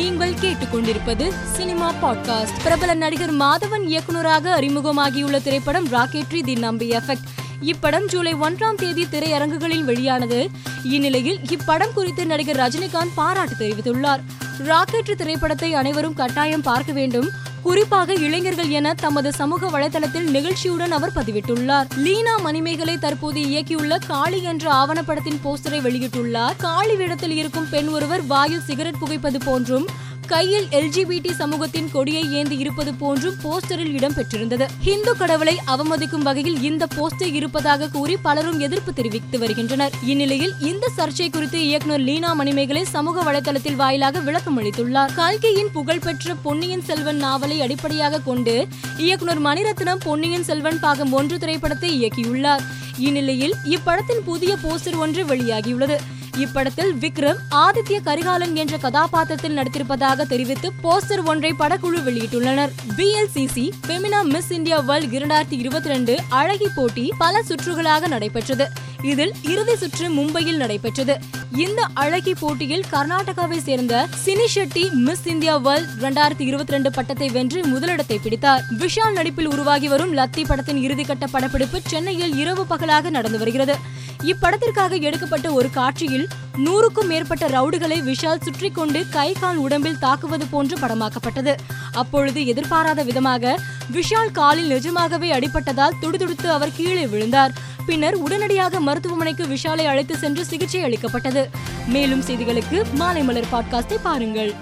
நீங்கள் கேட்டுக்கொண்டிருப்பது cinema podcast. பிரபல நடிகர் மாதவன் இயக்குனராக அறிமுகமாகியுள்ள திரைப்படம் ராக்கெட்ரி தி நம்பி எஃபெக்ட். இப்படம் ஜூலை ஒன்றாம் தேதி திரையரங்குகளில் வெளியானது. இந்நிலையில் இப்படம் குறித்து நடிகர் ரஜினிகாந்த் பாராட்டு தெரிவித்துள்ளார். ராக்கெட்ரி திரைப்படத்தை அனைவரும் கட்டாயம் பார்க்க வேண்டும். குறிப்பாக இளைஞர்கள் என தமது சமூக வலைதளத்தில் நிகழ்ச்சியுடன் அவர் பதிவிட்டுள்ளார். லீனா மணிமேகலை தற்போது இயக்கியுள்ள காளி என்ற ஆவணப்படத்தின் போஸ்டரை வெளியிட்டுள்ளார். காளி வேடத்தில் இருக்கும் பெண் ஒருவர் வாயில் சிகரெட் புகைப்பது போன்றும் கையில் எல்ஜிபிடி சமூகத்தின் கொடியை ஏந்தி இருப்பது போன்றும் போஸ்டரில் இடம்பெற்றிருந்தது இந்து கடவுளை அவமதிக்கும் வகையில் இந்த போஸ்டர் இருப்பதாக கூறி பலரும் எதிர்ப்பு தெரிவித்து வருகின்றனர். இந்நிலையில் இந்த சர்ச்சை குறித்து இயக்குனர் லீனா மணிமேகலை சமூக வலைதளத்தில் வாயிலாக விளக்கம் அளித்துள்ளார். கல்கியின் புகழ்பெற்ற பொன்னியின் செல்வன் நாவலை அடிப்படையாக கொண்டு இயக்குனர் மணிரத்னம் பொன்னியின் செல்வன் பாகம் ஒன்று திரைப்படத்தை இயக்கியுள்ளார். இந்நிலையில் இப்படத்தின் புதிய போஸ்டர் ஒன்று வெளியாகியுள்ளது. இப்படத்தில் விக்ரம் ஆதித்ய கரிகாலன் என்ற கதாபாத்திரத்தில் நடித்திருப்பதாக தெரிவித்து போஸ்டர் ஒன்றை படக்குழு வெளியிட்டுள்ளனர். VLCC Femina Miss India World இரண்டாயிரத்தி இருபத்தி ரெண்டு அழகி போட்டி பல சுற்றுகளாக நடைபெற்றது. இதில் இறுதி சுற்று மும்பையில் நடைபெற்றது. இந்த அழகி போட்டியில் கர்நாடகாவை சேர்ந்த Sini Shetty Miss India World இரண்டாயிரத்தி இருபத்தி ரெண்டு பட்டத்தை வென்று முதலிடத்தை பிடித்தார். விஷால் நடிப்பில் உருவாகி வரும் லத்தி படத்தின் இறுதிக்கட்ட படப்பிடிப்பு சென்னையில் இரவு பகலாக நடந்து வருகிறது. இப்படத்திற்காக எடுக்கப்பட்ட ஒரு காட்சியில் நூறுக்கும் மேற்பட்ட ரவுடுகளை விஷால் சுற்றி கொண்டு கை கால் உடம்பில் தாக்குவது போன்று படமாக்கப்பட்டது. அப்பொழுது எதிர்பாராத விதமாக விஷால் காலில் நிஜமாகவே அடிபட்டதால் துடுதுடுத்து அவர் கீழே விழுந்தார். பின்னர் உடனடியாக மருத்துவமனைக்கு விஷாலை அழைத்து சென்று சிகிச்சை அளிக்கப்பட்டது. மேலும் செய்திகளுக்கு மாலை மலர் பாட்காஸ்டை பாருங்கள்.